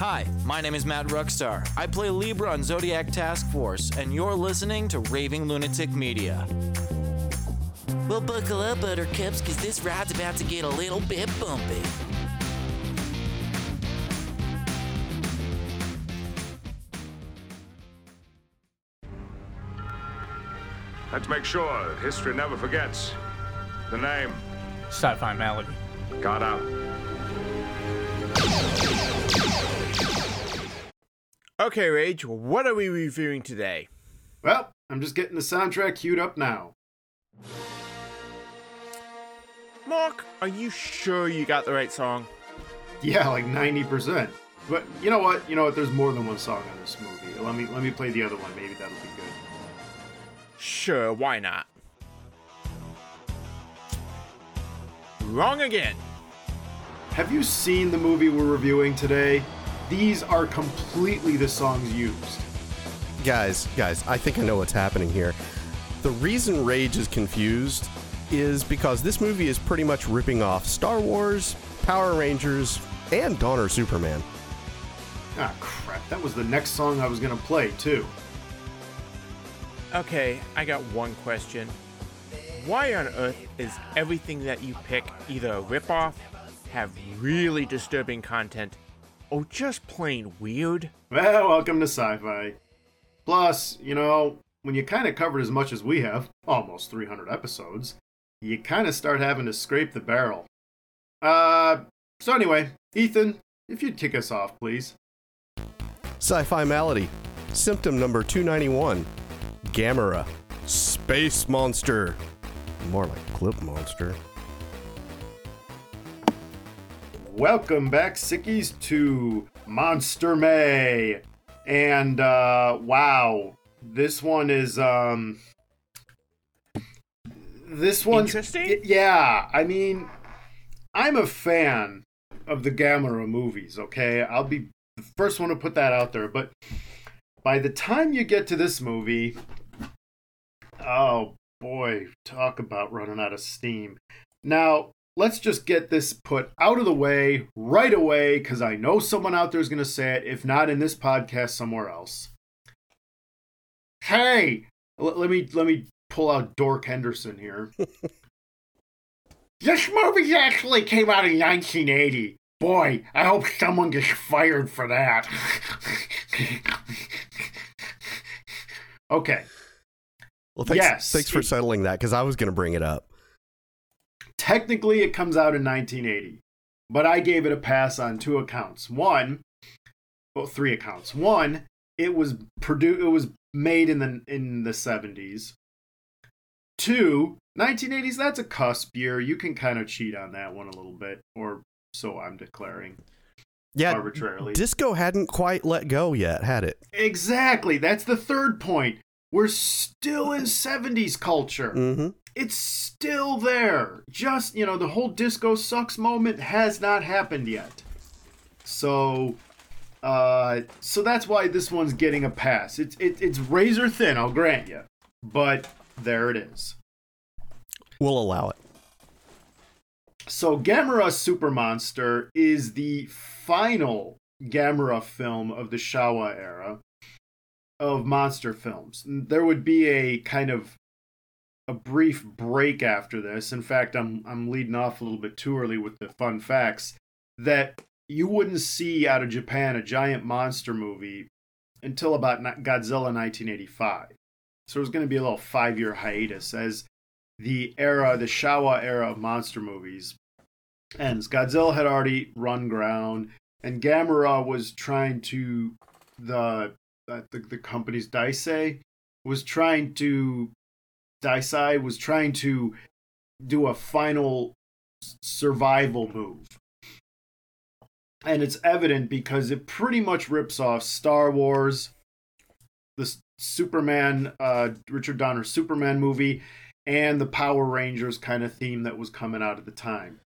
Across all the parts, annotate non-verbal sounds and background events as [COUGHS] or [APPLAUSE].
Hi, my name is Matt Ruckstar. I play Libra on Zodiac Task Force, and you're listening to Raving Lunatic Media. Well, buckle up, Buttercups, because this ride's about to get a little bit bumpy. Let's make sure that history never forgets. The name, Sci-fi malady. got out. Okay, Rage, what are we reviewing today? Well, I'm just getting the soundtrack queued up now. Mark, are you sure you got the right song? Yeah, like 90%. But you know what? You know what? There's more than one song in this movie. Let me let me play the other one. Maybe that'll be good. Sure, why not? Wrong again. Have you seen the movie we're reviewing today? These are completely the songs used. Guys, guys, I think I know what's happening here. The reason Rage is confused is because this movie is pretty much ripping off Star Wars, Power Rangers, and Donner Superman. Ah, crap. That was the next song I was gonna play, too. Okay, I got one question. Why on earth is everything that you pick either a ripoff, have really disturbing content, or just plain weird? Well, welcome to sci fi. Plus, you know, when you kind of covered as much as we have, almost 300 episodes, you kind of start having to scrape the barrel. Uh, so anyway, Ethan, if you'd kick us off, please. Sci fi malady. Symptom number 291 Gamera. Space monster. More like clip monster. Welcome back, sickies, to Monster May. And uh wow, this one is um this one's Interesting? yeah, I mean I'm a fan of the Gamera movies, okay? I'll be the first one to put that out there, but by the time you get to this movie, oh boy, talk about running out of steam. Now, let's just get this put out of the way right away because I know someone out there is going to say it, if not in this podcast, somewhere else. Hey, l- let me let me pull out Dork Henderson here. [LAUGHS] this movie actually came out in 1980. Boy, I hope someone gets fired for that. [LAUGHS] okay. Well, thanks, Yes. thanks for settling that because I was going to bring it up. Technically it comes out in 1980 but i gave it a pass on two accounts. One well three accounts. One it was produced it was made in the in the 70s two 1980s that's a cusp year. You can kind of cheat on that one a little bit or so i'm declaring. Yeah, arbitrarily. disco hadn't quite let go yet, had it? exactly. That's the third point. We're still in 70s culture. Mm-hmm. It's still there. Just, you know, the whole disco sucks moment has not happened yet. So uh so that's why this one's getting a pass. It's it, it's razor thin, I'll grant you. But there it is. We'll allow it. So Gamera Super Monster is the final Gamera film of the Showa era of monster films. There would be a kind of a brief break after this. In fact, I'm I'm leading off a little bit too early with the fun facts that you wouldn't see out of Japan a giant monster movie until about Godzilla 1985. So it was going to be a little five-year hiatus as the era, the Showa era of monster movies ends. Godzilla had already run ground, and Gamera was trying to the the, the, the company's Daisei was trying to Daisei was trying to do a final survival move. And it's evident because it pretty much rips off Star Wars, the Superman, uh, Richard Donner Superman movie, and the Power Rangers kind of theme that was coming out at the time.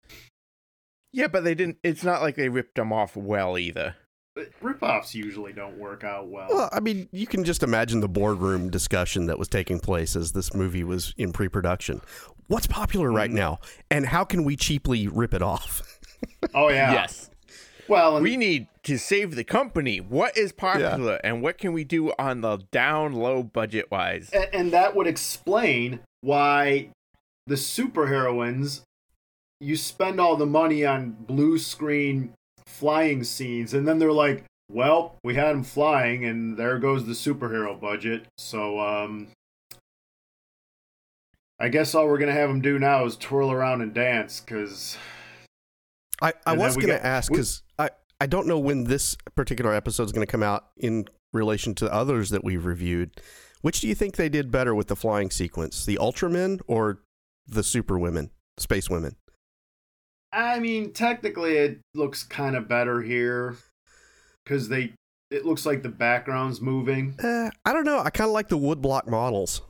Yeah, but they didn't. It's not like they ripped them off well either. But Rip-offs usually don't work out well. Well, I mean, you can just imagine the boardroom discussion that was taking place as this movie was in pre-production. What's popular right Mm-hmm. now, and how can we cheaply rip it off? [LAUGHS] oh yeah. Yes. Well, and We need to save the company. What is popular and what can we do on the down low budget wise? A- and that would explain why the superheroines you spend all the money on blue screen flying scenes and then they're like well we had them flying and there goes the superhero budget so um i guess all we're gonna have them do now is twirl around and dance because I, I was going to got- ask because I, I don't know when this particular episode is going to come out in relation to others that we've reviewed. Which do you think they did better with the flying sequence, the Ultramen or the Super Women, Space Women? I mean technically it looks kind of better here because they it looks like the background's moving Eh, I don't know. I kind of like the woodblock models.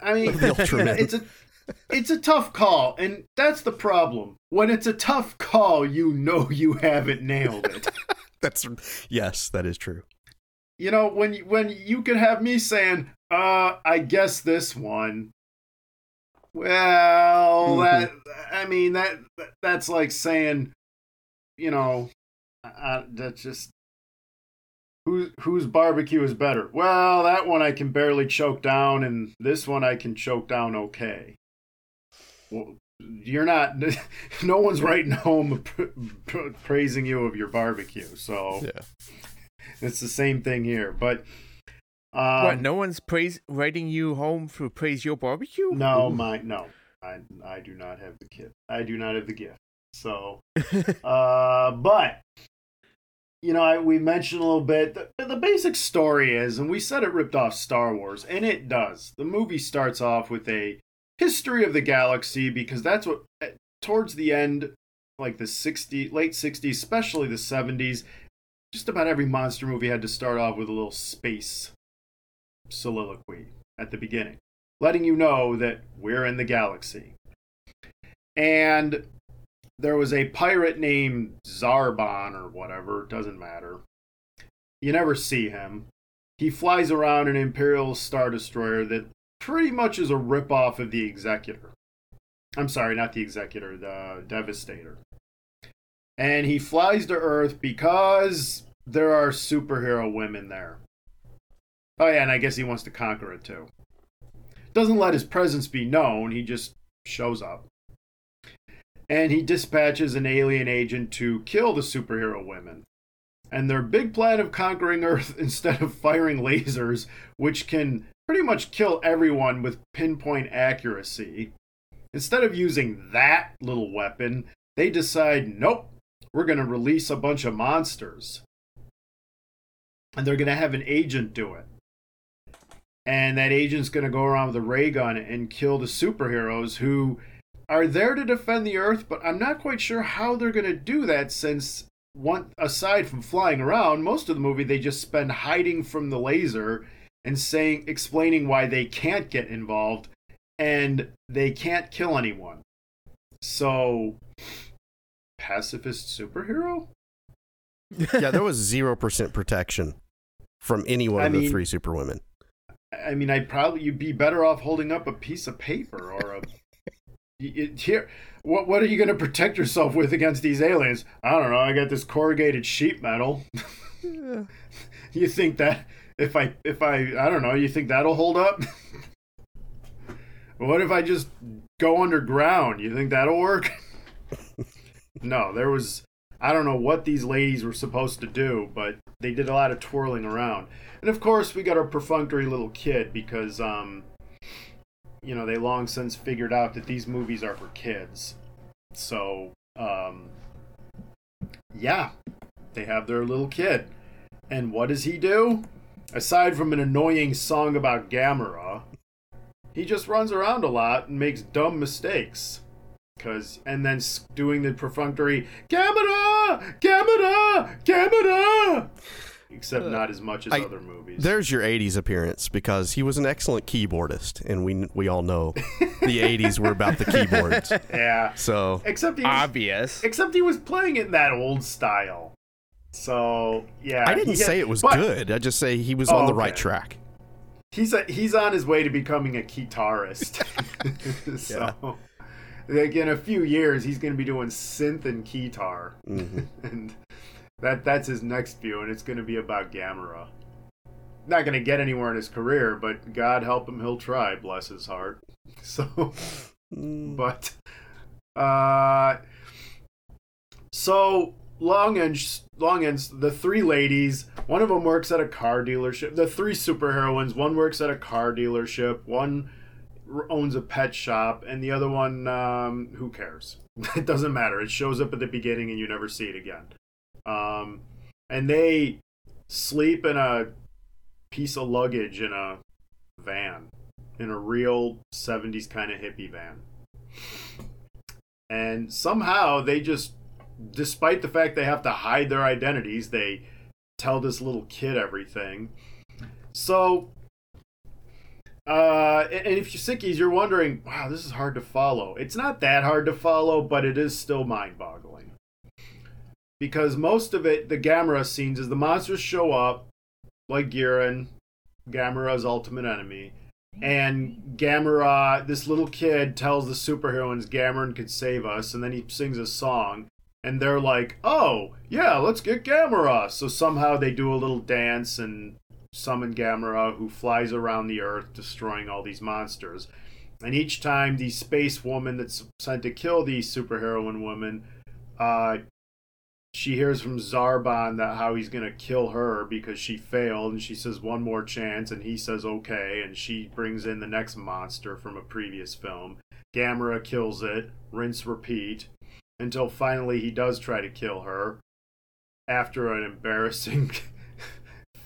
I mean, [LAUGHS] it's a it's a tough call, and that's the problem. When it's a tough call, you know you haven't nailed it. [LAUGHS] That's yes, that is true. you know, when you, when you could have me saying, "Uh, I guess this one." Well, that I mean that that's like saying, you know, uh, that's just who whose barbecue is better. Well, that one I can barely choke down, and this one I can choke down okay. Well, you're not. [LAUGHS] No one's writing home [LAUGHS] praising you of your barbecue, so Yeah. it's the same thing here. But um, what? No one's praise writing you home for praise your barbecue? No, my no, I I do not have the kit. I do not have the gift. So, [LAUGHS] uh, but you know, I, we mentioned a little bit. The, the basic story is, and we said it ripped off Star Wars, and it does. The movie starts off with a history of the galaxy because that's what eh, towards the end, like the 60 late 60s, especially the 70s, just about every monster movie had to start off with a little space soliloquy at the beginning, letting you know that we're in the galaxy. And there was a pirate named Zarbon or whatever, doesn't matter. You never see him. He flies around an Imperial Star Destroyer that pretty much is a ripoff of the Executor. I'm sorry, not the Executor, the Devastator. And he flies to Earth because there are superhero women there. Oh, yeah, and I guess he wants to conquer it too. Doesn't let his presence be known, he just shows up. And he dispatches an alien agent to kill the superhero women. And their big plan of conquering Earth [LAUGHS] instead of firing lasers, which can pretty much kill everyone with pinpoint accuracy, instead of using that little weapon, they decide, nope, we're going to release a bunch of monsters. And they're going to have an agent do it and that agent's going to go around with a ray gun and kill the superheroes who are there to defend the earth but i'm not quite sure how they're going to do that since one aside from flying around most of the movie they just spend hiding from the laser and saying explaining why they can't get involved and they can't kill anyone so pacifist superhero yeah, there was zero percent protection from any one I of the three superwomen. I mean, I'd probably you'd be better off holding up a piece of paper or a. [LAUGHS] Here, what what are you going to protect yourself with against these aliens? I don't know. I got this corrugated sheet metal. [LAUGHS] you think that if I if I I don't know, you think that'll hold up? [LAUGHS] what if I just go underground? You think that'll work? no, there was I don't know what these ladies were supposed to do, but they did a lot of twirling around. And of course, we got our perfunctory little kid because, um, you know, they long since figured out that these movies are for kids. So, um, yeah, they have their little kid. And what does he do? Aside from an annoying song about Gamera, he just runs around a lot and makes dumb mistakes. Cause and then doing the perfunctory Gamera, Gamera, Gamera. Except uh, not as much as I- other movies. There's your '80s appearance because he was an excellent keyboardist, and we we all know the [LAUGHS] '80s were about the keyboards. yeah. So Except he was, Obvious. except he was playing it in that old style. So yeah, I didn't he- say it was but good. I just say he was Oh, on the oh, okay. right track. He's a, he's on his way to becoming a guitarist. [LAUGHS] [LAUGHS] so, like in a few years he's going to be doing synth and keytar, [LAUGHS] and that that's his next view, and it's going to be about Gamera. Not going to get anywhere in his career, but God help him, he'll try. Bless his heart. [LAUGHS] So, but, uh, so long and long and the three ladies. One of them works at a car dealership. The three superheroines. One works at a car dealership. One owns a pet shop, and the other one, um, who cares? [LAUGHS] it doesn't matter. It shows up at the beginning, and you never see it again. Um, and they sleep in a piece of luggage in a van, in a real '70s kind of hippie van. And somehow they just despite the fact they have to hide their identities, they tell this little kid everything. So, uh, and if you're sickies, you're wondering, wow, this is hard to follow. It's not that hard to follow, but it is still mind boggling. Because most of it, the Gamera scenes, is the monsters show up, like Giran, Gamera's ultimate enemy, and Gamera, this little kid, tells the superheroines Gameron could save us, and then he sings a song, and they're like, "Oh, yeah, let's get Gamera." So somehow they do a little dance and summon Gamera, who flies around the Earth, destroying all these monsters. And each time the space woman that's sent to kill the superheroine woman, uh, she hears from Zarbon that how he's gonna kill her because she failed, and she says one more chance, and he says okay, and she brings in the next monster from a previous film. Gamera kills it, rinse, repeat, until finally he does try to kill her after an embarrassing [LAUGHS]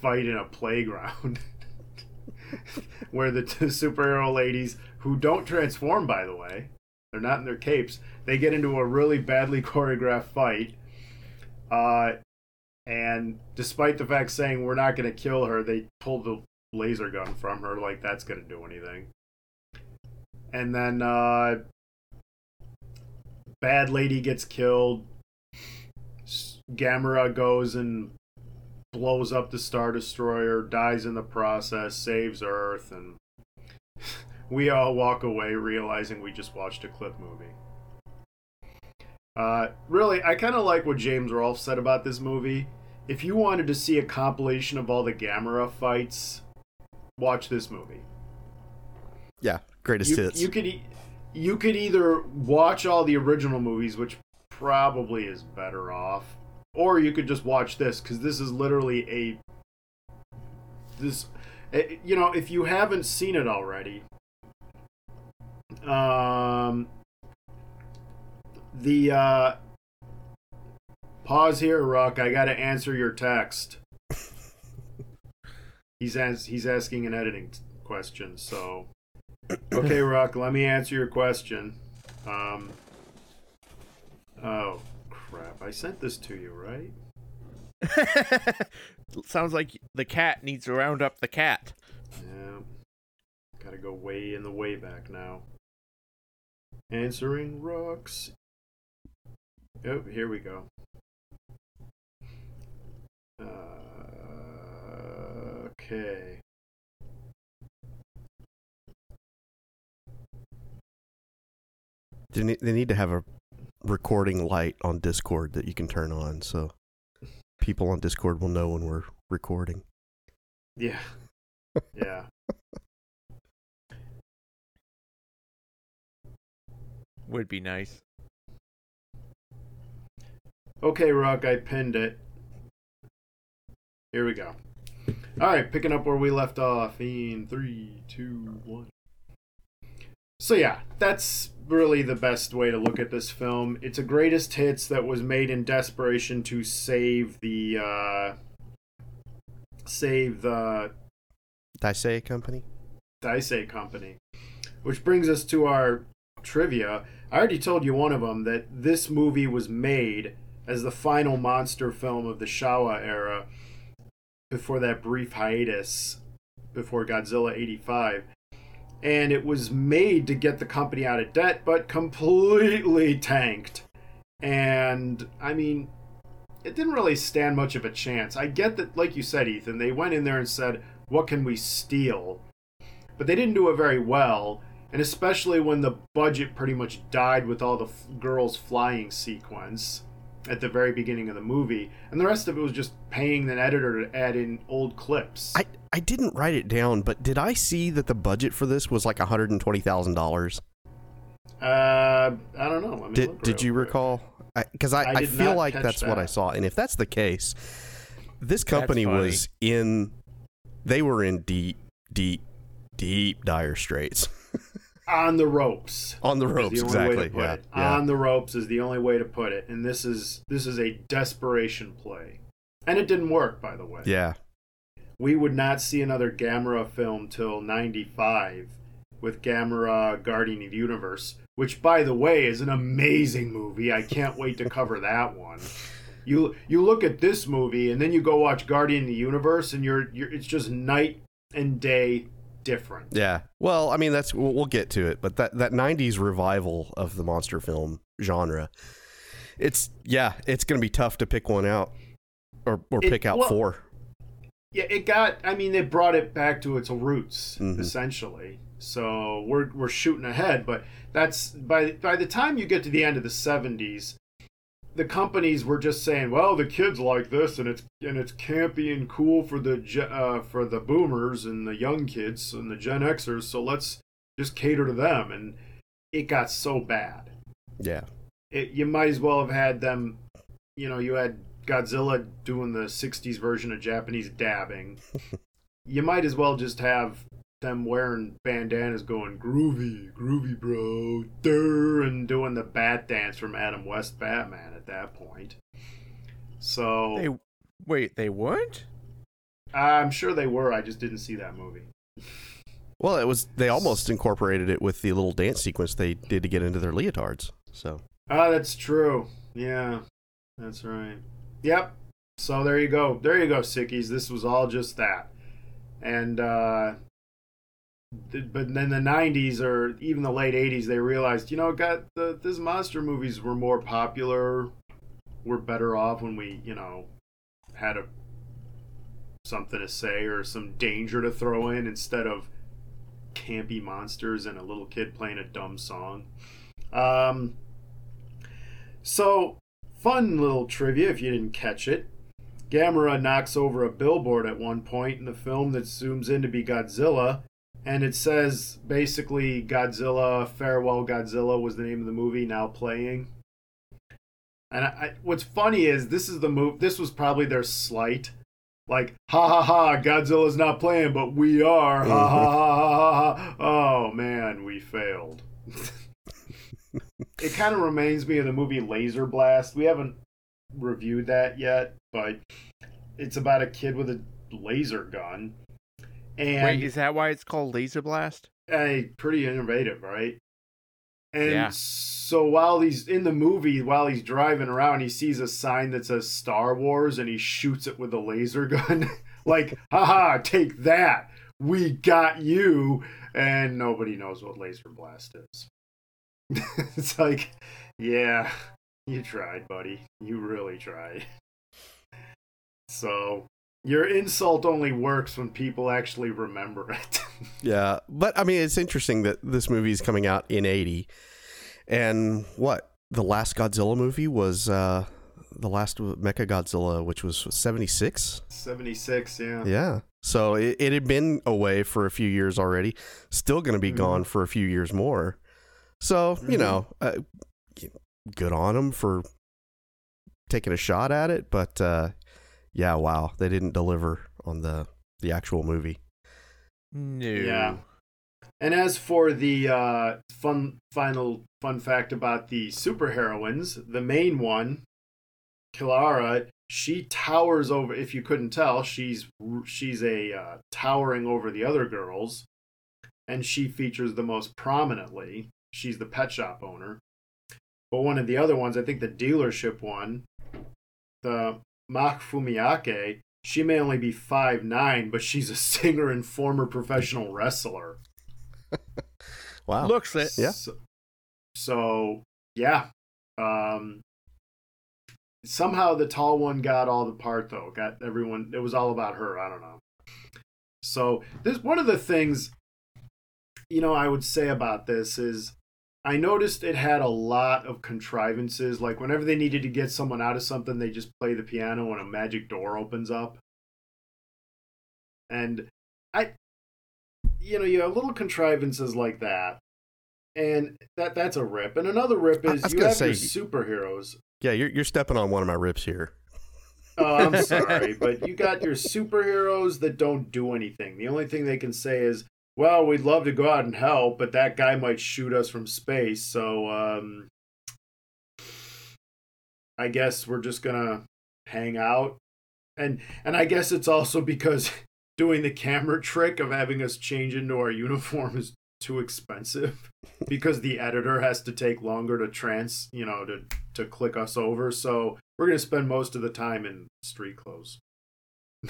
fight in a playground. [LAUGHS] Where the two superhero ladies, who don't transform by the way, they're not in their capes, they get into a really badly choreographed fight. Uh, and despite the fact saying we're not going to kill her, they pull the laser gun from her like that's going to do anything. And then uh, Bad Lady gets killed. Gamera goes and blows up the Star Destroyer, dies in the process, saves Earth, and [LAUGHS] we all walk away realizing we just watched a clip movie. Uh, really, I kind of like what James Rolfe said about this movie. If you wanted to see a compilation of all the Gamera fights, watch this movie. Yeah, greatest You, hits. you could e- you could either watch all the original movies, which probably is better off, or you could just watch this because this is literally a this you know if you haven't seen it already um the uh pause here rock. I gotta answer your text. [LAUGHS] He's as he's asking an editing question so. [COUGHS] Okay rock let me answer your question. Um oh crap i sent this to you right [LAUGHS] Sounds like the cat needs to round up the cat. Yeah. Gotta go way in the way back now. Answering rocks. Oh, here we go. Uh, okay. They need, they need to have a recording light on Discord that you can turn on so people on Discord will know when we're recording. Yeah. Yeah. [LAUGHS] Would be nice. Okay, Rock, I pinned it. Here we go. All right, picking up where we left off in three, two, one. So yeah, that's really the best way to look at this film. It's a greatest hits that was made in desperation to save the uh, save the Daisei Company? Daisei Company. Which brings us to our trivia. I already told you one of them that this movie was made as the final monster film of the Showa era before that brief hiatus before Godzilla 85. And it was made to get the company out of debt, but completely tanked. And, I mean, it didn't really stand much of a chance. I get that, like you said, Ethan, they went in there and said, What can we steal? but they didn't do it very well. and especially when the budget pretty much died with all the f- girls flying sequence at the very beginning of the movie, and the rest of it was just paying an editor to add in old clips. I, I didn't write it down, but did I see that the budget for this was like $120,000? uh, I don't know. Let me Did, did you quick. recall? Because I, I I, did feel like catch that's what I saw. And if that's the case, this company was in, they were in deep, deep, deep dire straits. [LAUGHS] On the ropes. On the ropes, the exactly. Yeah, yeah. On the ropes is the only way to put it, and this is this is a desperation play, and it didn't work, by the way. Yeah. We would not see another Gamera film till '95 with Gamera Guardian of the Universe, which, by the way, is an amazing movie. I can't wait to cover [LAUGHS] that one. You you look at this movie, and then you go watch Guardian of the Universe, and you're you're it's just night and day different. Yeah. Well, I mean, that's we'll, we'll get to it, but that that '90s revival of the monster film genre, it's yeah, it's going to be tough to pick one out or or It- pick out well- four. Yeah, it got. I mean, they brought it back to its roots Mhm. essentially. So we're we're shooting ahead, but that's by by the time you get to the end of the '70s, the companies were just saying, "Well, the kids like this, and it's and it's campy and cool for the uh, for the boomers and the young kids and the Gen Xers. So let's just cater to them." And it got so bad. Yeah. It, you might as well have had them. You know, you had Godzilla doing the '60s version of Japanese dabbing. [LAUGHS] you might as well just have them wearing bandanas, going groovy, groovy, bro, durr, and doing the bat dance from Adam West Batman at that point. So They wait, they weren't? I'm sure they were. I just didn't see that movie. Well, it was they almost incorporated it with the little dance sequence they did to get into their leotards. So Ah, that's true. Yeah, that's right. Yep. So there you go. There you go, sickies. This was all just that. And uh th- but then the 90s or even the late 80s they realized, you know, got the these monster movies were more popular. We're better off when we, you know, had a something to say or some danger to throw in instead of campy monsters and a little kid playing a dumb song. Um so, fun little trivia if you didn't catch it. Gamera knocks over a billboard at one point in the film that zooms in to be Godzilla, and it says basically Godzilla, Farewell Godzilla was the name of the movie now playing. And I, I, what's funny is this is the move. This was probably their slight, like ha ha ha, Godzilla's not playing, but we are. Ha ha ha ha ha. ha. Oh man, we failed. it kind of reminds me of the movie Laser Blast. We haven't reviewed that yet, but it's about a kid with a laser gun. And Wait, is that why it's called Laser Blast? uh, pretty innovative, right? And Yeah. so while he's in the movie, while he's driving around, he sees a sign that says Star Wars and he shoots it with a laser gun. [LAUGHS] like, haha, take that. We got you. And nobody knows what laser blast is. [LAUGHS] it's like, yeah, you tried, buddy. You really tried. [LAUGHS] So your insult only works when people actually remember it. [LAUGHS] yeah, but I mean, it's interesting that this movie is coming out in '80, and what the last Godzilla movie was uh, the last Mecha Godzilla, which was '76. 76, yeah. Yeah. So it, it had been away for a few years already. Still going to be Mhm. gone for a few years more. So, you Mhm. know, uh, good on them for taking a shot at it. But uh, yeah, wow, they didn't deliver on the, the actual movie. No. Yeah. And as for the uh, fun final fun fact about the superheroines, the main one, Kilara, she towers over. If you couldn't tell, she's she's a uh, towering over the other girls, and she features the most prominently. She's the pet shop owner. But one of the other ones, I think the dealership one, the Mach Fumiake, she may only be five nine, but she's a singer and former professional wrestler. [LAUGHS] Wow. Looks it. Yeah. So, so yeah. Um somehow the tall one got all the part though. Got everyone it was all about her. I don't know. So this one of the things you know I would say about this is I noticed it had a lot of contrivances. Like whenever they needed to get someone out of something, they just play the piano and a magic door opens up. And I, you know, you have little contrivances like that, and that that's a rip. And another rip is you have your superheroes. Yeah, you're you're stepping on one of my rips here. Oh, I'm [LAUGHS] sorry, but you got your superheroes that don't do anything. The only thing they can say is, "Well, we'd love to go out and help, but that guy might shoot us from space." So, um, I guess we're just gonna hang out, and and I guess it's also because [LAUGHS] doing the camera trick of having us change into our uniform is too expensive [LAUGHS] because the editor has to take longer to trans, you know, to to click us over. So we're gonna spend most of the time in street clothes. [LAUGHS]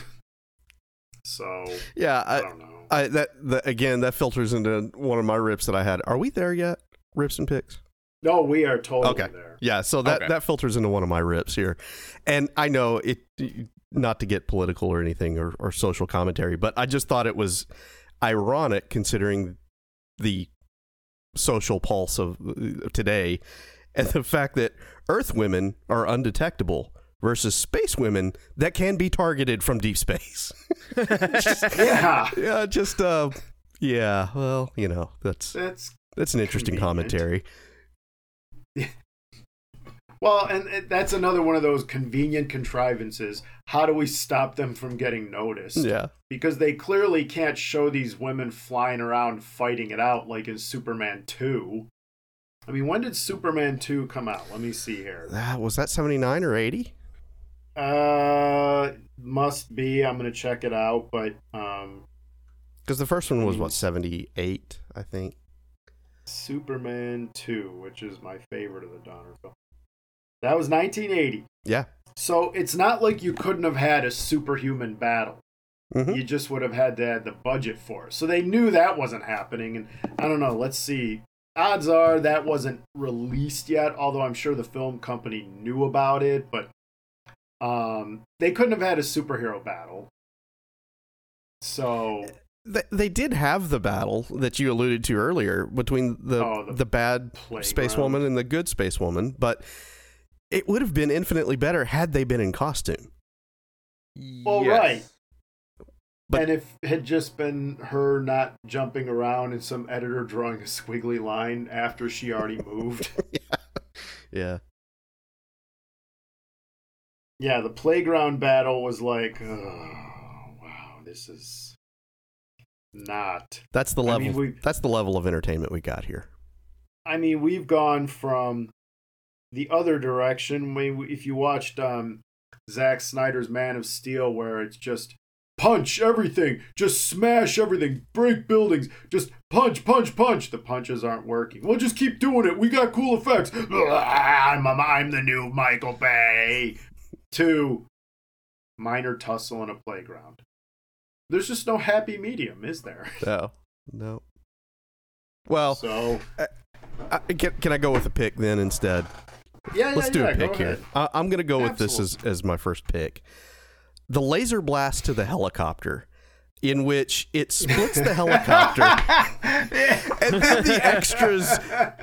so Yeah, I I, don't know. I that the, again that filters into one of my rips that I had. Are we there yet? Rips and picks. no, we are totally Okay. there. Yeah, so that Okay. that filters into one of my rips here, and I know it. Not to get political or anything or, or social commentary, but I just thought it was ironic considering the social pulse of uh, today and the fact that Earth women are undetectable versus space women that can be targeted from deep space. [LAUGHS] [LAUGHS] Yeah, yeah, just uh, yeah. Well, you know that's that's that's an interesting Convenient. commentary. [LAUGHS] well, and that's another one of those convenient contrivances. How do we stop them from getting noticed? Yeah. because they clearly can't show these women flying around fighting it out like in Superman 2. I mean, when did Superman 2 come out? Let me see here. That was that seventy nine or eighty. Uh must be. I'm to check it out, but um Because the first one was what seventy eight, I think. Superman 2, which is my favorite of the Donner film. That was 1980. Yeah. So it's not like you couldn't have had a superhuman battle. Mhm. You just would have had to have the budget for it. So they knew that wasn't happening. And I don't know, let's see. Odds are that wasn't released yet, although I'm sure the film company knew about it, but um, they couldn't have had a superhero battle. So They, they did have the battle that you alluded to earlier between the Oh, the, the bad playground. space woman and the good space woman, but it would have been infinitely better had they been in costume. Well, right. But- and if it had just been her not jumping around and some editor drawing a squiggly line after she already moved. [LAUGHS] Yeah. yeah, the playground battle was like, oh, wow, this is not. That's the I level mean, we- that's the level of entertainment we got here. I mean, we've gone from the other direction. If you watched um, Zack Snyder's Man of Steel, where it's just punch everything, just smash everything, break buildings, just punch, punch, punch. The punches aren't working. We'll just keep doing it. We got cool effects. [LAUGHS] I'm, I'm the new Michael Bay. To minor tussle in a playground. There's just no happy medium, is there? [LAUGHS] No. No. Well, So I, can, can I go with a pick then instead? yeah, yeah, Let's do yeah, a pick here. I, I'm going to go with this as, as my first pick. The laser blast to the helicopter, in which it splits the helicopter, [LAUGHS] and then the extras,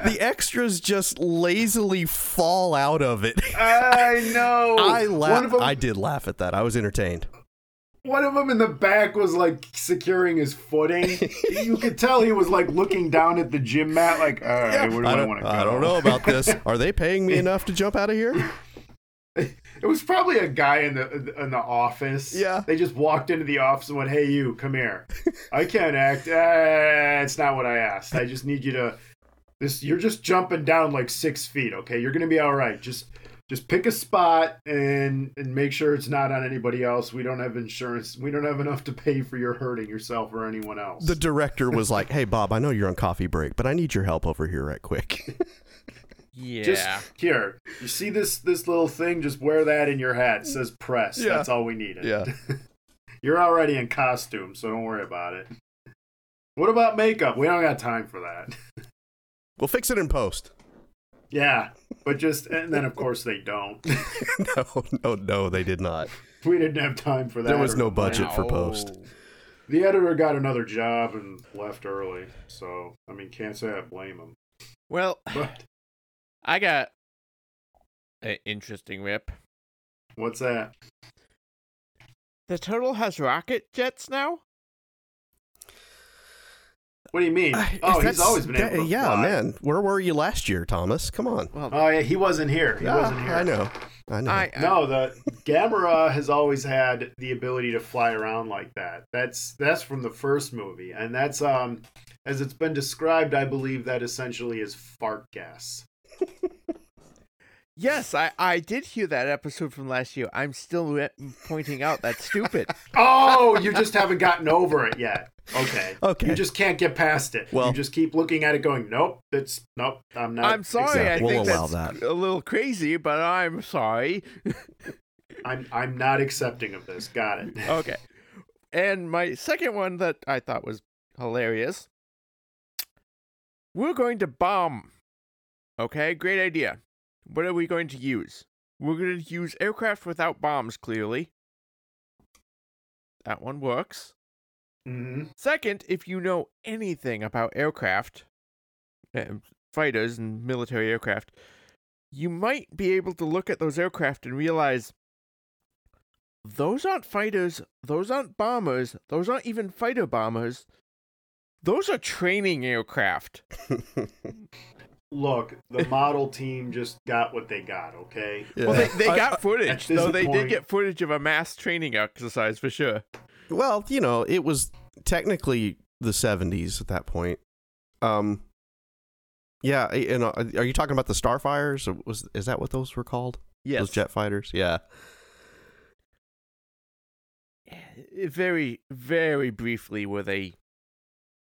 the extras just lazily fall out of it. I know. [LAUGHS] I laughed. I did laugh at that. I was entertained. one of them in the back was like securing his footing. [LAUGHS] you could tell he was like looking down at the gym mat, like, all right, where do I I, want to go? I don't know about this. Are they paying me enough to jump out of here? It was probably a guy in the in the office. Yeah. They just walked into the office and went, "Hey, you, come here. I can't act. Uh, it's not what I asked. I just need you to. This you're just jumping down like six feet. Okay, you're gonna be all right. Just just pick a spot and and make sure it's not on anybody else. We don't have insurance. We don't have enough to pay for your hurting yourself or anyone else. The director was like, "Hey, Bob, I know you're on coffee break, but I need your help over here right quick." [LAUGHS] Yeah. Just here, you see this this little thing? Just wear that in your hat. It says press. Yeah. That's all we needed. Yeah. [LAUGHS] You're already in costume, so don't worry about it. What about makeup? We don't got time for that. we'll fix it in post. yeah, but just and then of course they don't. [LAUGHS] no, no, no, they did not. we didn't have time for that. There was no budget money. for post. The editor got another job and left early, so I mean, can't say I blame him. Well, But I got an interesting rip. what's that? The turtle has rocket jets now. What do you mean? I- oh, he's always been able to Yeah, fly. man. Where were you last year, Thomas? Come on. Well, Oh yeah, he wasn't here. He Ah, wasn't here. I know. I know. I, I No, the Gamera has always had the ability to fly around like that. That's that's from the first movie, and that's um, as it's been described, I believe that essentially is fart gas. Yes, I I did hear that episode from last year. I'm still re- pointing out that's stupid. [LAUGHS] Oh, you just haven't gotten over it yet. Okay. Okay. You just can't get past it. Well- you just keep looking at it, going, "Nope, it's nope. I'm not." I'm sorry. I accept- we'll think allow that's that. a little crazy, but I'm sorry. [LAUGHS] I'm I'm not accepting of this. Got it. [LAUGHS] okay. And my second one that I thought was hilarious. We're going to bomb. Okay, great idea. What are we going to use? We're going to use aircraft without bombs, clearly. That one works. hmm Second, if you know anything about aircraft, uh, fighters and military aircraft, you might be able to look at those aircraft and realize those aren't fighters, those aren't bombers, those aren't even fighter bombers. Those are training aircraft. [LAUGHS] Look, the [LAUGHS] model team just got what they got. Okay. Well, they, they got footage, this though they did get footage of a mass training exercise for sure. Well, you know, it was technically the 70s at that point. Um, yeah, and uh, are you talking about the Starfires? Or was is that what those were called? Yes. Those jet fighters? Yeah. Very, very briefly were they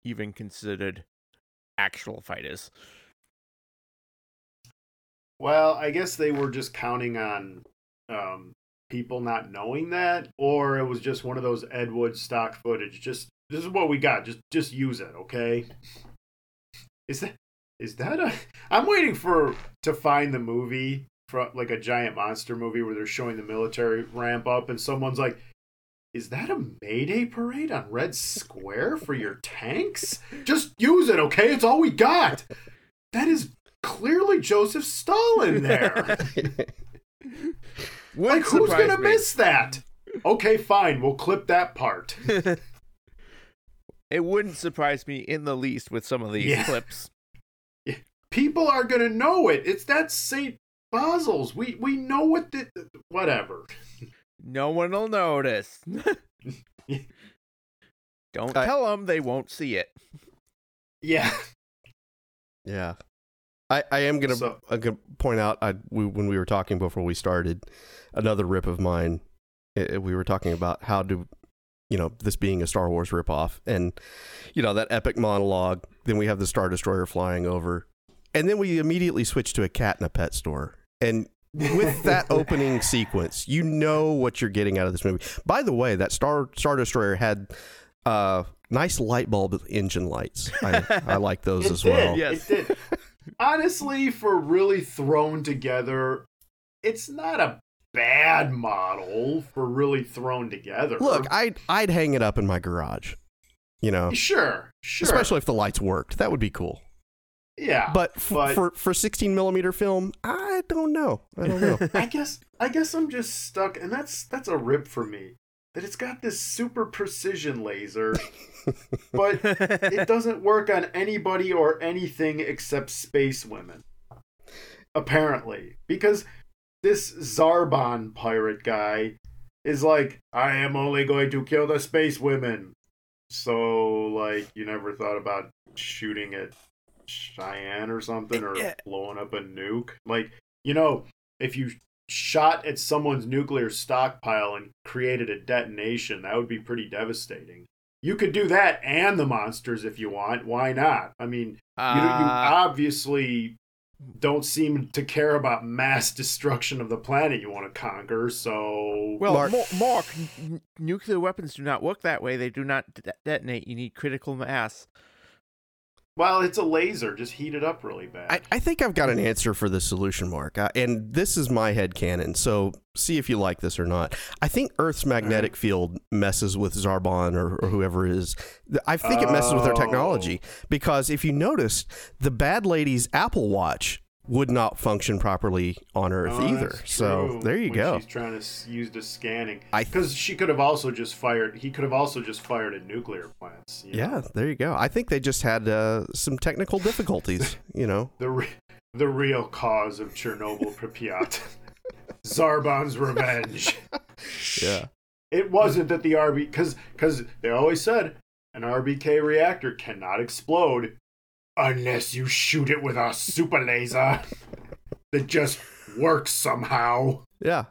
even considered actual fighters. Well, I guess they were just counting on um, people not knowing that, or it was just one of those Ed Wood stock footage. Just this is what we got. Just just use it, okay? Is that is that a? I'm waiting for to find the movie from like a giant monster movie where they're showing the military ramp up, and someone's like. Is that a May Day parade on Red Square for your tanks? Just use it, okay? It's all we got. That is clearly Joseph Stalin there. [LAUGHS] Like, who's gonna miss that? Okay, fine. We'll clip that part. [LAUGHS] It wouldn't surprise me in the least with some of these Yeah. clips. [LAUGHS] People are gonna know it. It's that Saint Basil's. We we know what the whatever. No one will notice. Don't I- tell them they won't see it. Yeah. Yeah. I, I am gonna, So- I'm gonna point out I we, when we were talking before we started another rip of mine. eh, we were talking about how do you know, this being a Star Wars ripoff, and you know that epic monologue. Then we have the Star Destroyer flying over, and then we immediately switch to a cat in a pet store. And with [LAUGHS] that opening sequence, you know what you're getting out of this movie. By the way, that Star Star Destroyer had uh, nice light bulb engine lights. I, I like those It as did. well. Yes. It did. Honestly, for really thrown together, it's not a bad model for really thrown together. Look, I'd I'd hang it up in my garage. You know, sure, sure. especially if the lights worked. That would be cool. yeah, But, f- but- for for 16 millimeter film, I don't know. I don't know. [LAUGHS] I guess I guess I'm just stuck, and that's that's a rip for me. That it's got this super precision laser, [LAUGHS] but it doesn't work on anybody or anything except space women. Apparently, because this Zarbon pirate guy is like, I am only going to kill the space women. So, like, you never thought about shooting at Cheyenne or something or Yeah. blowing up a nuke? Like, you know, if you shot at someone's nuclear stockpile and created a detonation, that would be pretty devastating. You could do that and the monsters if you want. Why not? I mean, you, you Uh, obviously don't seem to care about mass [LAUGHS] destruction of the planet you want to conquer, so. well, Mark- Mark, Mark n- n- nuclear weapons do not work that way. They do not de- detonate. You need critical mass. Well, it's a laser. Just heat it up really bad. I, I think I've got an answer for the solution, Mark. Uh, and this is my head canon. So see if you like this or not. I think Earth's magnetic field messes with Zarbon or, or whoever it is. I think it messes with their technology because if you notice, the bad lady's Apple Watch would not function properly on Earth Oh, either. So there you when go. She's trying to use the scanning. I- Because she could have also just fired. He could have also just fired at nuclear plants. you know? Yeah, there you go. I think they just had uh, some technical difficulties. [LAUGHS] You know, The re- the real cause of Chernobyl Pripyat. [LAUGHS] Zarbon's revenge. [LAUGHS] yeah. It wasn't that the RB because because they always said an RBK reactor cannot explode unless you shoot it with a super laser that just works somehow. Yeah.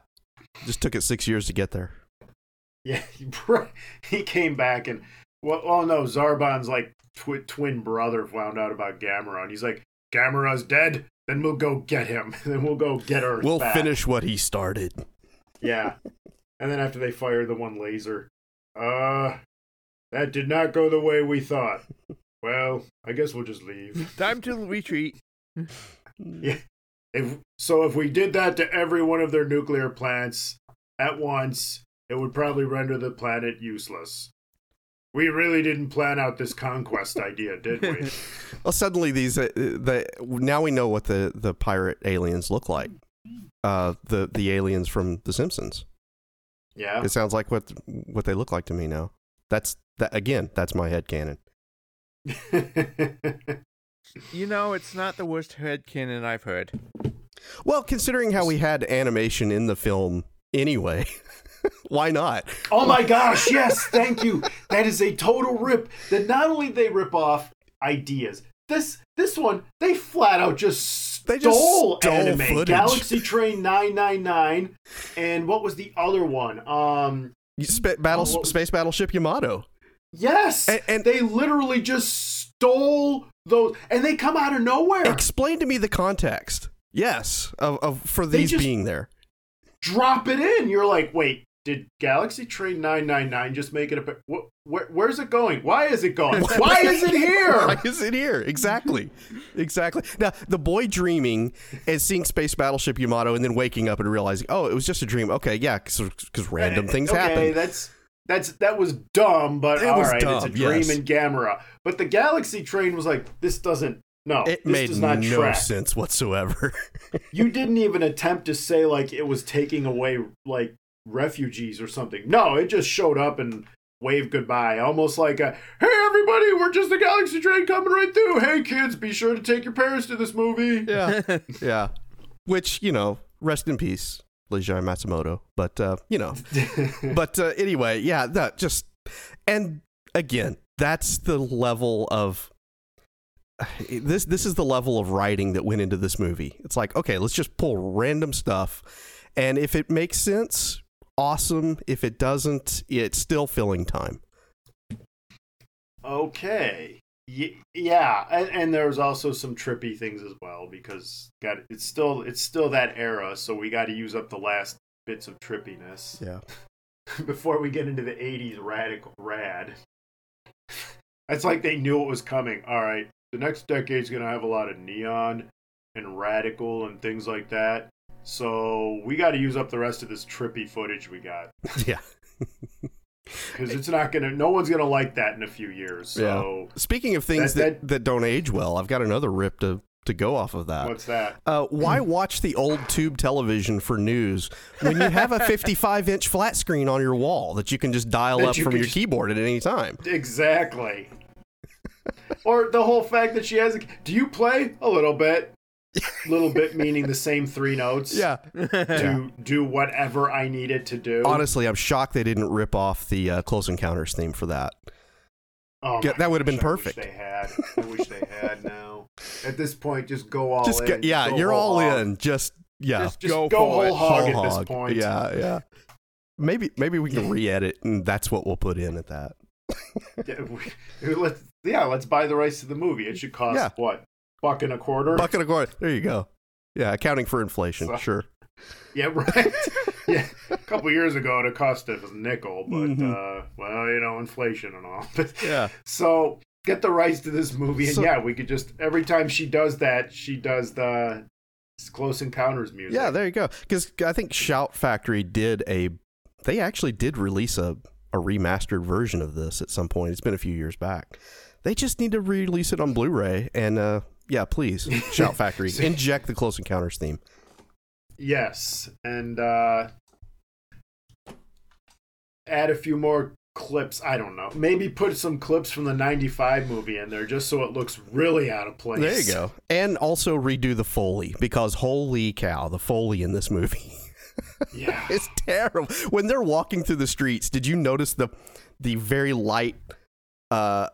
Just took it six years to get there. Yeah, [LAUGHS] he, came back and well, oh no, Zarbon's like twi- twin brother found out about Gamera, and he's like, Gamera's dead. Then we'll go get him. [LAUGHS] then we'll go get her. We'll back." finish what he started. Yeah, and then after they fire the one laser, uh, that did not go the way we thought. Well, I guess we'll just leave. [LAUGHS] Time to retreat. [LAUGHS] Yeah. If so, if we did that to every one of their nuclear plants at once, it would probably render the planet useless. We really didn't plan out this conquest idea, did we? [LAUGHS] Well, suddenly these uh, the now we know what the the pirate aliens look like. Uh, the the aliens from The Simpsons. Yeah. It sounds like what what they look like to me now. That's that again. That's my head canon. You know, it's not the worst headcanon I've heard. Well, considering how we had animation in the film anyway, [LAUGHS] why not? oh my gosh, yes, thank you. That is a total rip. That not only they rip off ideas. This this one they flat out just They just stole, stole anime. footage. Galaxy Train 999 and what was the other one? Um sp- battle Oh, space battleship Yamato. Yes, And- and- they literally just stole those, and they come out of nowhere. Explain to me the context. Yes, of, of for these being there. Drop it in. You're like, wait, did Galaxy Train 999 just make it a? Wh- wh- where's it going? Why is it going? [LAUGHS] Why is it here? [LAUGHS] Why is it here? Exactly. exactly. Now, the boy dreaming and seeing Space Battleship Yamato and then waking up and realizing, oh, it was just a dream. Okay, yeah, because random eh, things okay, happen. that's that's that was dumb, but It all was right, it's a dream yes. in Gamera. But the Galaxy Train was like, this doesn't. No, It this made does not no track. sense whatsoever. [LAUGHS] You didn't even attempt to say like it was taking away like refugees or something. No, it just showed up and waved goodbye, almost like a "Hey everybody, we're just the galaxy train coming right through. Hey kids, be sure to take your parents to this movie." yeah. [LAUGHS] yeah. Which, you know, rest in peace, Leiji Matsumoto. But, uh, you know, [LAUGHS] but uh, anyway, yeah, that just, and again, that's the level of. [SIGHS] This this is the level of writing that went into this movie. It's like, okay, let's just pull random stuff, and if it makes sense, awesome. If it doesn't, it's still filling time. Okay. Yeah, and, and there's also some trippy things as well because got it's still it's still that era, so we got to use up the last bits of trippiness. Yeah. [LAUGHS] before we get into the 80s radical rad. It's like they knew it was coming. All right, the next decade's going to have a lot of neon and radical and things like that. So we got to use up the rest of this trippy footage we got [LAUGHS] Yeah. [LAUGHS] because it's not going to. No one's going to like that in a few years. So Speaking of things That- that, that, don't age well, I've got another rip to, to go off of that. what's that? Uh, why [CLEARS THROAT] watch the old tube television for news when you have a 55 inch flat screen on your wall that you can just dial That up you from your just- keyboard at any time? Exactly. or the whole fact that she has. A, do you play a little bit? Little bit meaning the same three notes. Yeah. to do whatever I needed to do. Honestly, I'm shocked they didn't rip off the uh, Close Encounters theme for that. Oh Yeah, that would have been I wish perfect. they had. I wish they had now. At this point, just go all just in. go, yeah, go you're all hog. in. Just yeah, Just, just Go go, whole hog Whole at this point. Yeah, yeah. Maybe maybe we can [LAUGHS] re-edit, and that's what we'll put in at that. Yeah, we- let's, yeah, let's buy the rights to the movie. It should cost Yeah. what? Buck and a quarter. Bucket of gold. There you go. Yeah, accounting for inflation. So- Sure. [LAUGHS] Yeah, right. [LAUGHS] yeah, a couple years ago it cost a nickel, but Mhm. uh, well, you know, inflation and all. But [LAUGHS] Yeah. So get the rights to this movie, and So- yeah, we could just every time she does that, she does the Close Encounters music. Yeah, there you go. Because I think Shout Factory did a. They actually did release a, a remastered version of this at some point. It's been a few years back. They just need to release it on Blu-ray, and uh, yeah, please, Shout Factory, [LAUGHS] inject the Close Encounters theme. Yes, and uh add a few more clips. I don't know. Maybe put some clips from the '95 movie in there, just so it looks really out of place. There you go. And also redo the Foley because holy cow, the Foley in this movie. [LAUGHS] Yeah. It's terrible. When they're walking through the streets, did you notice the the very light uh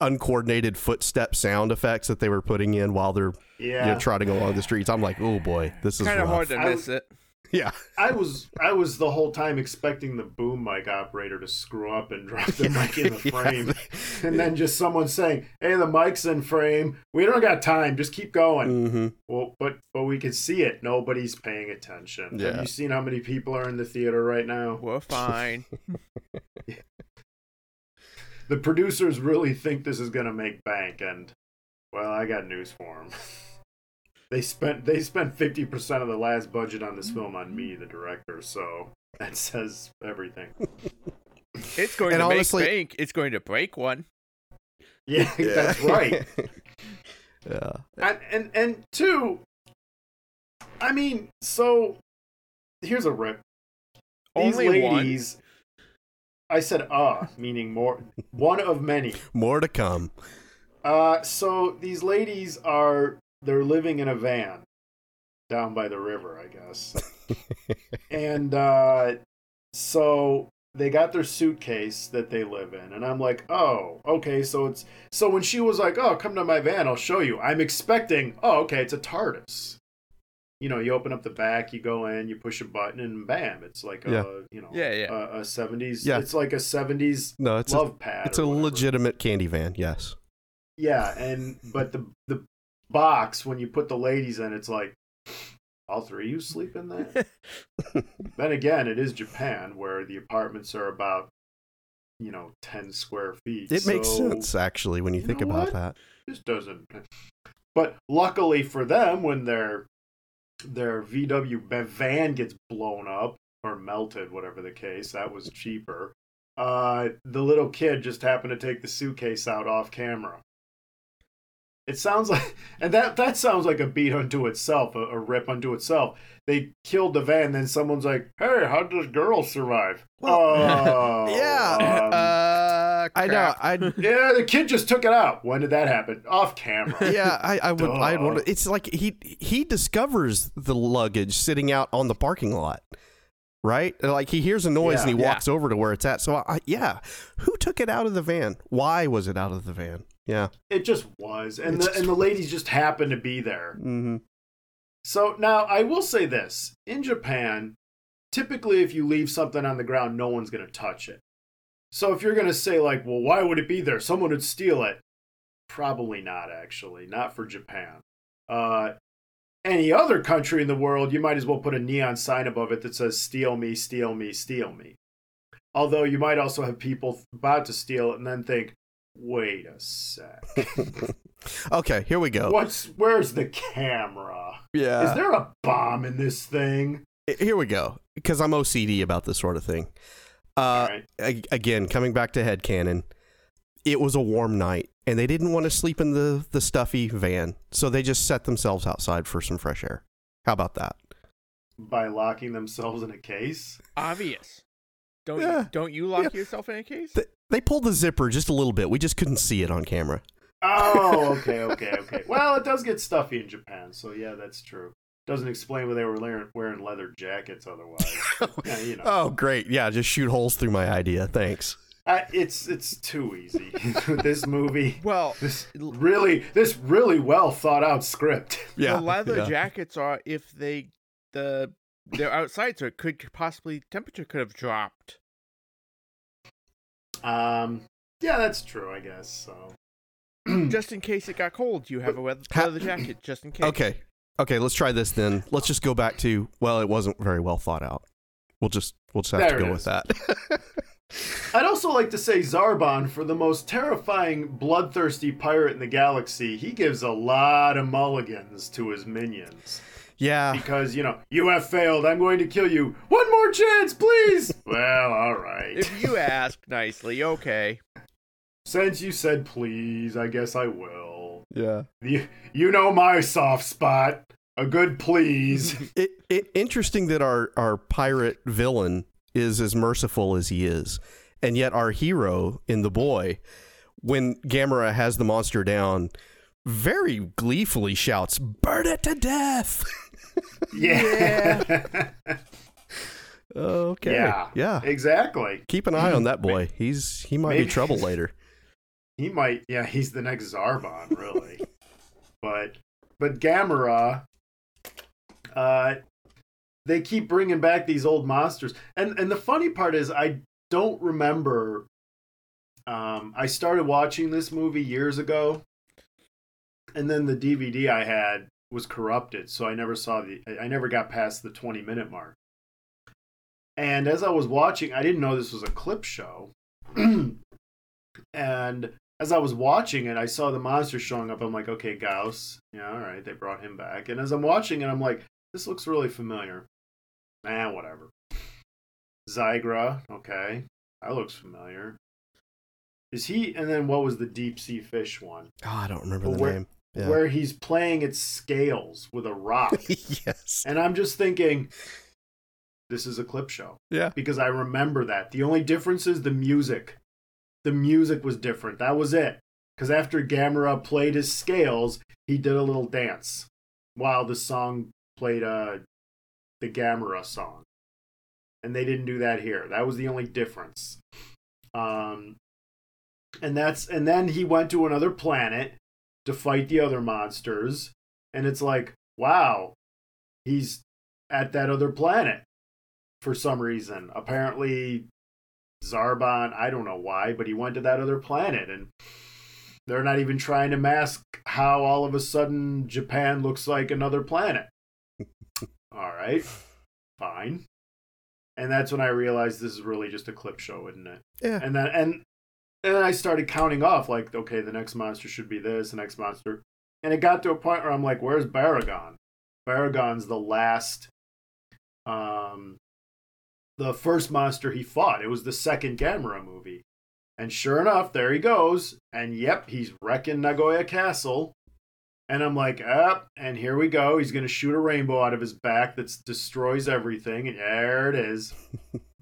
uncoordinated footstep sound effects that they were putting in while they're you know, trotting along the streets? I'm like, "Oh boy, this is Kind of hard to I- miss it. Yeah. [LAUGHS] I was I was the whole time expecting the boom mic operator to screw up and drop the [LAUGHS] mic in the Yeah. frame, [LAUGHS] and then just someone saying, "Hey, the mic's in frame. We don't got time. Just keep going." hmm Well, but but we can see it. Nobody's paying attention. Yeah. Have you seen how many people are in the theater right now? We're fine. [LAUGHS] The producers really think this is gonna make bank, and well, I got news for them. [LAUGHS] they spent they spent fifty percent of the last budget on this film on me, the director. So that [LAUGHS] says everything. It's going And to honestly- make bank. It's going to break one. Yeah, that's right. yeah. and and and two. I mean, so here's a rip. These Only one. ladies. I said uh, meaning more one of many. More to come. Uh, so these ladies are they're living in a van down by the river, I guess. [LAUGHS] and uh, so they got their suitcase that they live in, and I'm like, oh, okay. So it's so when she was like, oh, come to my van, I'll show you. I'm expecting, oh, okay, it's a TARDIS. You know, you open up the back, you go in, you push a button, and bam, it's like a Yeah. you know, Yeah, yeah. a, a 70s. Yeah. It's like a 70s No, it's a, love pad. it's a whatever. legitimate candy van. Yes. Yeah, and but the the box when you put the ladies in, it's like all three of you sleep in that. [LAUGHS] then again, it is Japan where the apartments are about you know ten square feet. It makes sense actually when you, You think about what? that. This doesn't. But luckily for them, when their their VW van gets blown up or melted, whatever the case, that was cheaper. Uh, the little kid just happened to take the suitcase out off camera. It sounds like, [LAUGHS] and that that sounds like a beat unto itself, a, a rip unto itself. They killed the van, then someone's like, "Hey, how does girl survive?" [LAUGHS] oh, yeah, um, uh, I know. I [LAUGHS] yeah, the kid just took it out. When did that happen? Off camera. [LAUGHS] yeah, I, I would. I'd want. It's like he he discovers the luggage sitting out on the parking lot, right? Like he hears a noise and he Yeah. walks over to where it's at. So I, yeah, who took it out of the van? Why was it out of the van? Yeah. It just was, and It's the and the ladies just happened to be there. Mm-hmm. So now I will say this: in Japan, typically if you leave something on the ground, no one's going to touch it. So if you're going to say like, "Well, why would it be there? Someone would steal it." Probably not. Actually, not for Japan. Uh, any other country in the world, you might as well put a neon sign above it that says "Steal me, steal me, steal me." Although you might also have people about to steal it and then think, "Wait a sec." [LAUGHS] okay, here we go. What's where's the camera? Yeah. Is there a bomb in this thing? Here we go. Because I'm OCD about this sort of thing. Uh, Alright. a- again, coming back to headcanon, it was a warm night and they didn't want to sleep in the, the stuffy van. So they just set themselves outside for some fresh air. How about that? By locking themselves in a case? obvious. Don't Yeah. you, don't you lock yourself in a case? They, they pulled the zipper just a little bit. We just couldn't see it on camera. Oh, okay, okay, okay. Well, it does get stuffy in Japan, so yeah, that's true. Doesn't explain why they were wearing, wearing leather jackets otherwise. [LAUGHS] yeah, you know. Oh, great. Yeah, just shoot holes through my idea. Thanks. I, it's it's too easy. [LAUGHS] this movie, well, this really this really well thought out script. [LAUGHS] Yeah. the leather yeah. jackets are if they the they're outside, so it could possibly temperature could have dropped. Um, yeah, that's true, I guess. So, [CLEARS THROAT] Just in case it got cold, you have a weather, leather jacket. Just in case. Okay. Okay, let's try this then. Let's just go back to, well, it wasn't very well thought out. We'll just, we'll just have There to go is. with that. [LAUGHS] I'd also like to say Zarbon, for the most terrifying, bloodthirsty pirate in the galaxy, he gives a lot of mulligans to his minions. Yeah. Because, you know, you have failed, I'm going to kill you. One more chance, please! [LAUGHS] well, alright. If you ask nicely, okay. Since you said please, I guess I will. Yeah. You, you know my soft spot. A good please. [LAUGHS] It, it interesting that our our pirate villain is as merciful as he is, and yet our hero in the boy, when Gamera has the monster down, very gleefully shouts, "Burn it to death!" [LAUGHS] yeah. [LAUGHS] okay. Yeah. Yeah. exactly. Keep an eye on that boy. He's he might be trouble later. He might, yeah, he's the next Zarbon, really. [LAUGHS] but, but Gamera, uh, they keep bringing back these old monsters, and and the funny part is, I don't remember. Um, I started watching this movie years ago, and then the DVD I had was corrupted, so I never saw the. I never got past the twenty minute mark. And as I was watching, I didn't know this was a clip show. [CLEARS THROAT] and as I was watching it, I saw the monster showing up. I'm like, okay, Gyaos. Yeah, all right, they brought him back. And as I'm watching it, I'm like, this looks really familiar. Nah, whatever. Zigra, okay, that looks familiar. Is he? And then what was the deep sea fish one? Oh, I don't remember Well, the where- name. Yeah. Where he's playing its scales with a rock. [LAUGHS] yes. and I'm just thinking, this is a clip show. Yeah. because I remember that. The only difference is the music. The music was different. That was it. Because after Gamera played his scales, he did a little dance while the song played uh, the Gamera song. And they didn't do that here. That was the only difference. Um, and that's and then he went to another planet to fight the other monsters. And it's like, wow, he's at that other planet for some reason. Apparently, Zarbon, I don't know why, but he went to that other planet and they're not even trying to mask how all of a sudden Japan looks like another planet. [LAUGHS] all right, fine. And that's when I realized this is really just a clip show, isn't it? Yeah. And then and and then I started counting off like, okay, the next monster should be this, the next monster. And it got to a point where I'm like, where's Baragon? Baragon's the last um the first monster he fought. It was the second Gamera movie. And sure enough, there he goes. And yep, he's wrecking Nagoya Castle. And I'm like, up, and here we go. He's gonna shoot a rainbow out of his back that destroys everything. And there it is.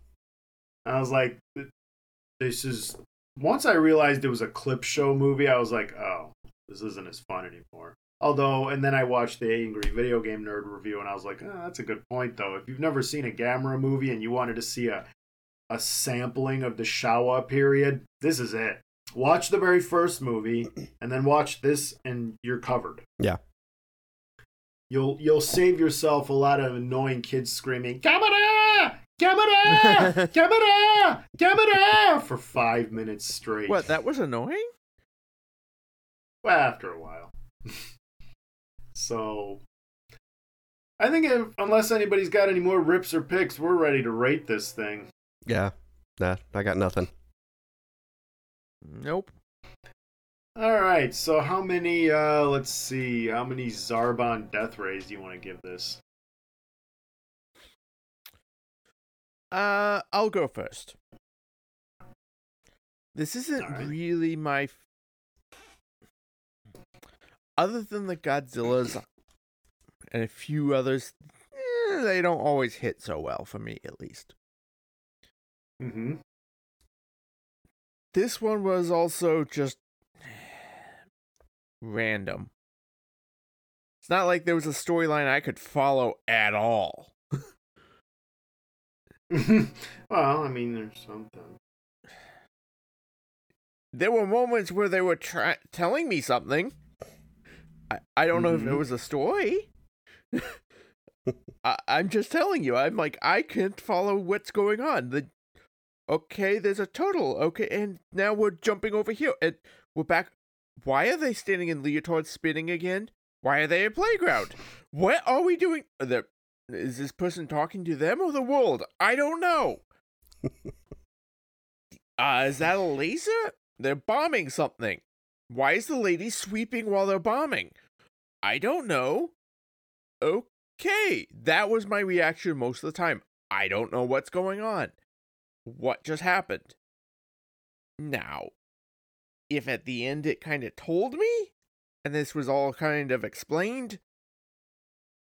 [LAUGHS] I was like, this is. Once I realized it was a clip show movie, I was like, oh, this isn't as fun anymore. Although, and then I watched the Angry Video Game Nerd review, and I was like, oh, that's a good point, though. If you've never seen a Gamera movie and you wanted to see a a sampling of the Showa period, this is it. Watch the very first movie, [CLEARS THROAT] and then watch this, and you're covered. Yeah. You'll you'll save yourself a lot of annoying kids screaming, "Gamera! Gamera! [LAUGHS] Gamera! Gamera!" for five minutes straight. What, that was annoying? Well, after a while. [LAUGHS] so, I think if, unless anybody's got any more rips or picks, we're ready to rate this thing. Yeah. Nah, I got nothing. Nope. All right. So, how many? uh Let's see. How many Zarbon death rays do you want to give this? Uh, I'll go first. This isn't Alright. really my. Other than the Godzillas and a few others, eh, they don't always hit so well for me, at least. Mm-hmm. This one was also just [SIGHS] random. It's not like there was a storyline I could follow at all. [LAUGHS] well, I mean, there's something. There were moments where they were try- telling me something. I, I don't know if it Mhm. was a story. [LAUGHS] I, I'm just telling you. I'm like I can't follow what's going on. The okay, there's a total. Okay, and now we're jumping over here, and we're back. Why are they standing in leotards spinning again? Why are they a playground? What are we doing? Are there- Is this person talking to them or the world? I don't know. [LAUGHS] Uh, is that a laser? They're bombing something. Why is the lady sweeping while they're bombing? I don't know. Okay, that was my reaction most of the time. I don't know what's going on. What just happened? Now, if at the end it kind of told me, and this was all kind of explained,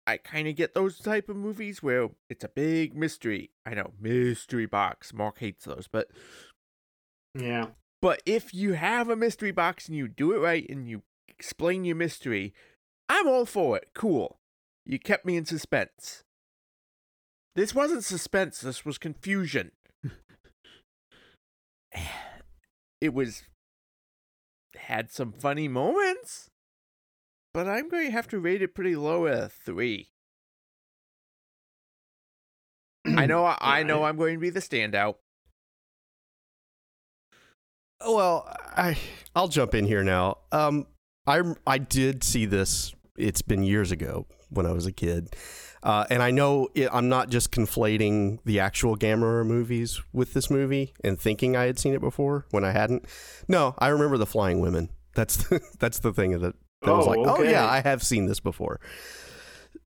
I kind of get those type of movies where it's a big mystery. I know, mystery box. Mark hates those, but Yeah. But if you have a mystery box and you do it right and you explain your mystery, I'm all for it. Cool. You kept me in suspense. This wasn't suspense, this was confusion. it was had some funny moments, but I'm going to have to rate it pretty low at a 3. I know I know I'm going to be the standout. Well, I I'll jump in here now. Um, I I did see this. It's been years ago when I was a kid, uh, and I know it, I'm not just conflating the actual Gamera movies with this movie and thinking I had seen it before when I hadn't. No, I remember the flying women. That's the, [LAUGHS] that's the thing that that was Oh, like, oh yeah, I have seen this before.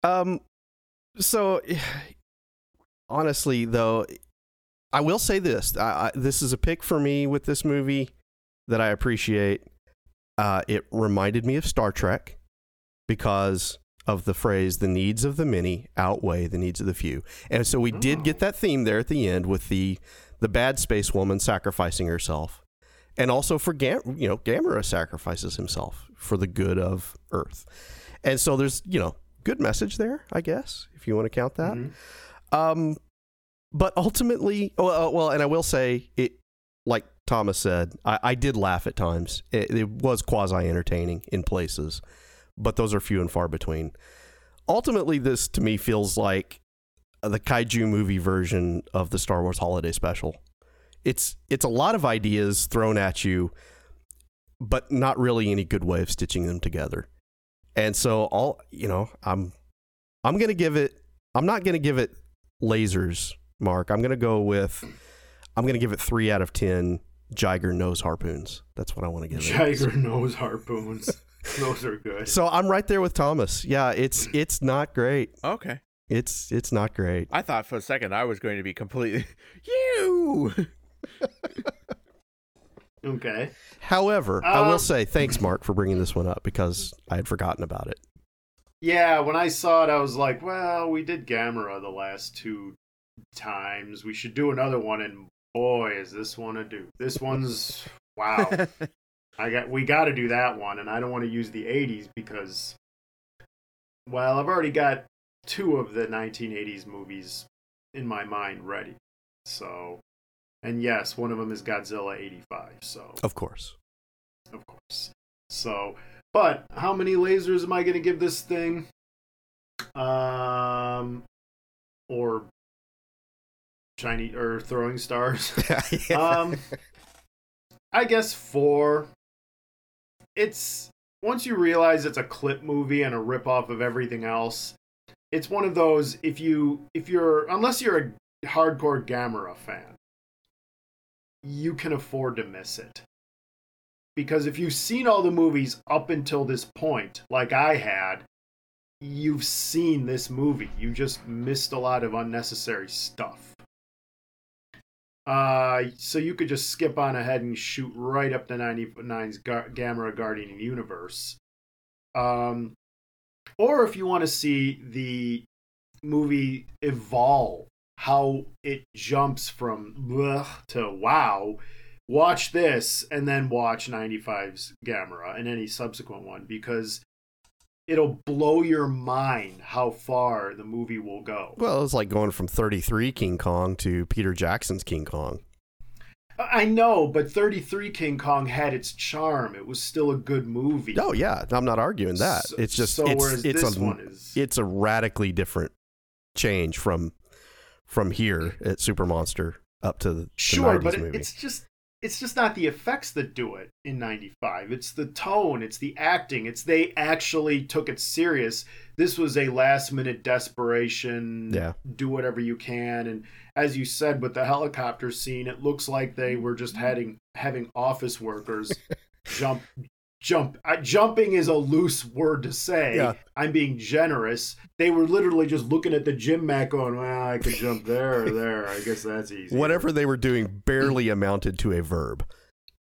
Um, so [SIGHS] honestly, though, I will say this: I, I, this is a pick for me with this movie that I appreciate. Uh, it reminded me of Star Trek because of the phrase "the needs of the many outweigh the needs of the few," and so we did get that theme there at the end with the the bad space woman sacrificing herself, and also for Gam- you know Gamera sacrifices himself for the good of Earth, and so there's you know good message there, I guess, if you want to count that. Mhm. Um, but ultimately, oh, uh, well, and I will say it, like Thomas said, I, I did laugh at times. It, it was quasi entertaining in places, but those are few and far between. Ultimately, this to me feels like the kaiju movie version of the Star Wars Holiday Special. It's it's a lot of ideas thrown at you, but not really any good way of stitching them together. And so all you know, I'm I'm gonna give it. I'm not gonna give it lasers, Mark. I'm gonna go with. I'm gonna give it three out of ten. Jiger nose harpoons. That's what I want to give it. Jiger nose harpoons. [LAUGHS] Those are good. So I'm right there with Thomas. Yeah, it's it's not great. Okay. It's it's not great. I thought for a second I was going to be completely [LAUGHS] you. [LAUGHS] Okay. However, I will Um, say thanks, Mark, for bringing this one up because I had forgotten about it. Yeah, when I saw it, I was like, well, we did Gamera the last two times. We should do another one, and boy, is this one a do. This one's wow. [LAUGHS] I got we got to do that one, and I don't want to use the '80s because, well, I've already got two of the 1980s movies in my mind ready. So, and yes, one of them is Godzilla '85. So, Of course. of course. So, but how many lasers am I going to give this thing? Um, or shiny or throwing stars? [LAUGHS] [LAUGHS] um, I guess four. It's once you realize it's a clip movie and a rip off of everything else. It's one of those if you if you're unless you're a hardcore Gamera fan, you can afford to miss it. Because if you've seen all the movies up until this point, like I had, you've seen this movie. You just missed a lot of unnecessary stuff. Uh, so you could just skip on ahead and shoot right up to 99's Gar- Gamera Guardian Universe. Um, or if you want to see the movie evolve, how it jumps from bleh to wow, watch this and then watch 95's Gamera and any subsequent one because it'll blow your mind how far the movie will go. Well, it's like going from 33 King Kong to Peter Jackson's King Kong. I know, but 33 King Kong had its charm. It was still a good movie. Oh yeah, I'm not arguing that. So- it's just so it's whereas it's this a one is it's a radically different change from from here at Super Monster up to the, sure, 90s but it, it's just it's just not the effects that do it in 95 it's the tone it's the acting it's they actually took it serious. This was a last minute desperation Yeah. do whatever you can and as you said with the helicopter scene it looks like they were just mm-hmm. having having office workers [LAUGHS] jump jump uh, jumping is a loose word to say Yeah. i'm being generous they were literally just looking at the gym mat going well i could jump there or there i guess that's easy Whatever they were doing barely amounted to a verb.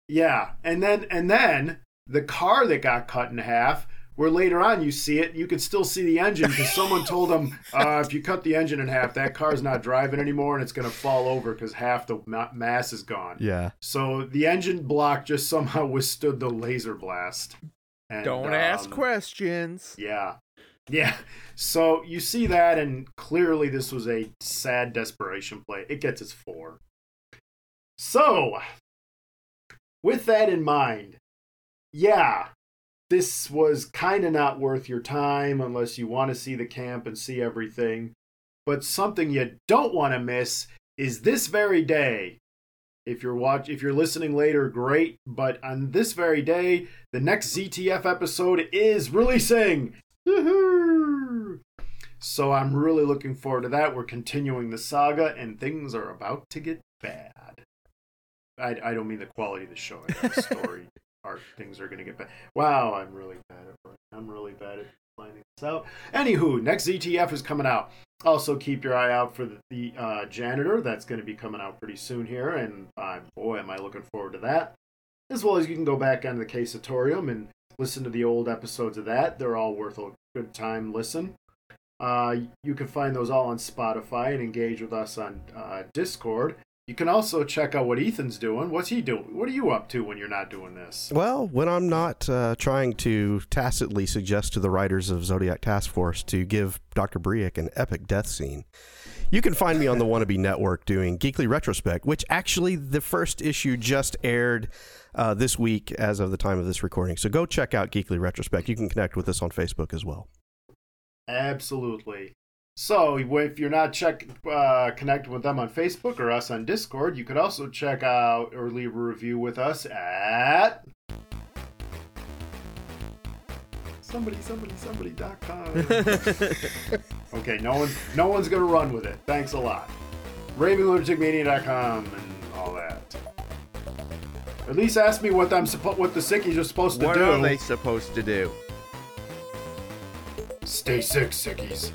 yeah, and then and then the car that got cut in half. Where later on you see it, you can still see the engine because someone told them [LAUGHS] uh, if you cut the engine in half, that car's not driving anymore and it's going to fall over because half the ma- mass is gone. Yeah. So the engine block just somehow [LAUGHS] withstood the laser blast. And, Don't ask um, questions. Yeah. Yeah. So you see that, and clearly this was a sad desperation play. It gets its four. So, with that in mind, yeah, this was kind of not worth your time unless you want to see the camp and see everything. But something you don't want to miss is this very day. If you're watch if you're listening later, great. But on this very day, the next ZTF episode is releasing. Yoo-hoo! So I'm really looking forward to that. We're continuing the saga, and things are about to get bad. I, I don't mean the quality of the show. I the story [LAUGHS] arc. Things are going to get bad. Wow, I'm really bad at I'm really bad at finding this out. Anywho, next ZTF is coming out. Also, keep your eye out for the, the uh, janitor. That's going to be coming out pretty soon here, and uh, boy, am I looking forward to that. As well as you can go back onto the Casatorium and listen to the old episodes of that. They're all worth a good time listen. Uh, you can find those all on Spotify and engage with us on uh, Discord. You can also check out what Ethan's doing. What's he doing? What are you up to when you're not doing this? Well, when I'm not uh, trying to tacitly suggest to the writers of Zodiac Task Force to give Dr. Briac an epic death scene, you can find me on the [LAUGHS] Wannabe Network doing Geekly Retrospect, which actually the first issue just aired uh, this week as of the time of this recording. So go check out Geekly Retrospect. You can connect with us on Facebook as well. Absolutely. So if you're not check uh, connected with them on Facebook or us on Discord, you could also check out or leave a review with us at somebody somebody somebody.com. [LAUGHS] okay, no one no one's gonna run with it. Thanks a lot. RavingLunaticMania.com and all that. At least ask me what I'm suppo- what the sickies are supposed to What do. What are they supposed to do? Stay sick, sickies.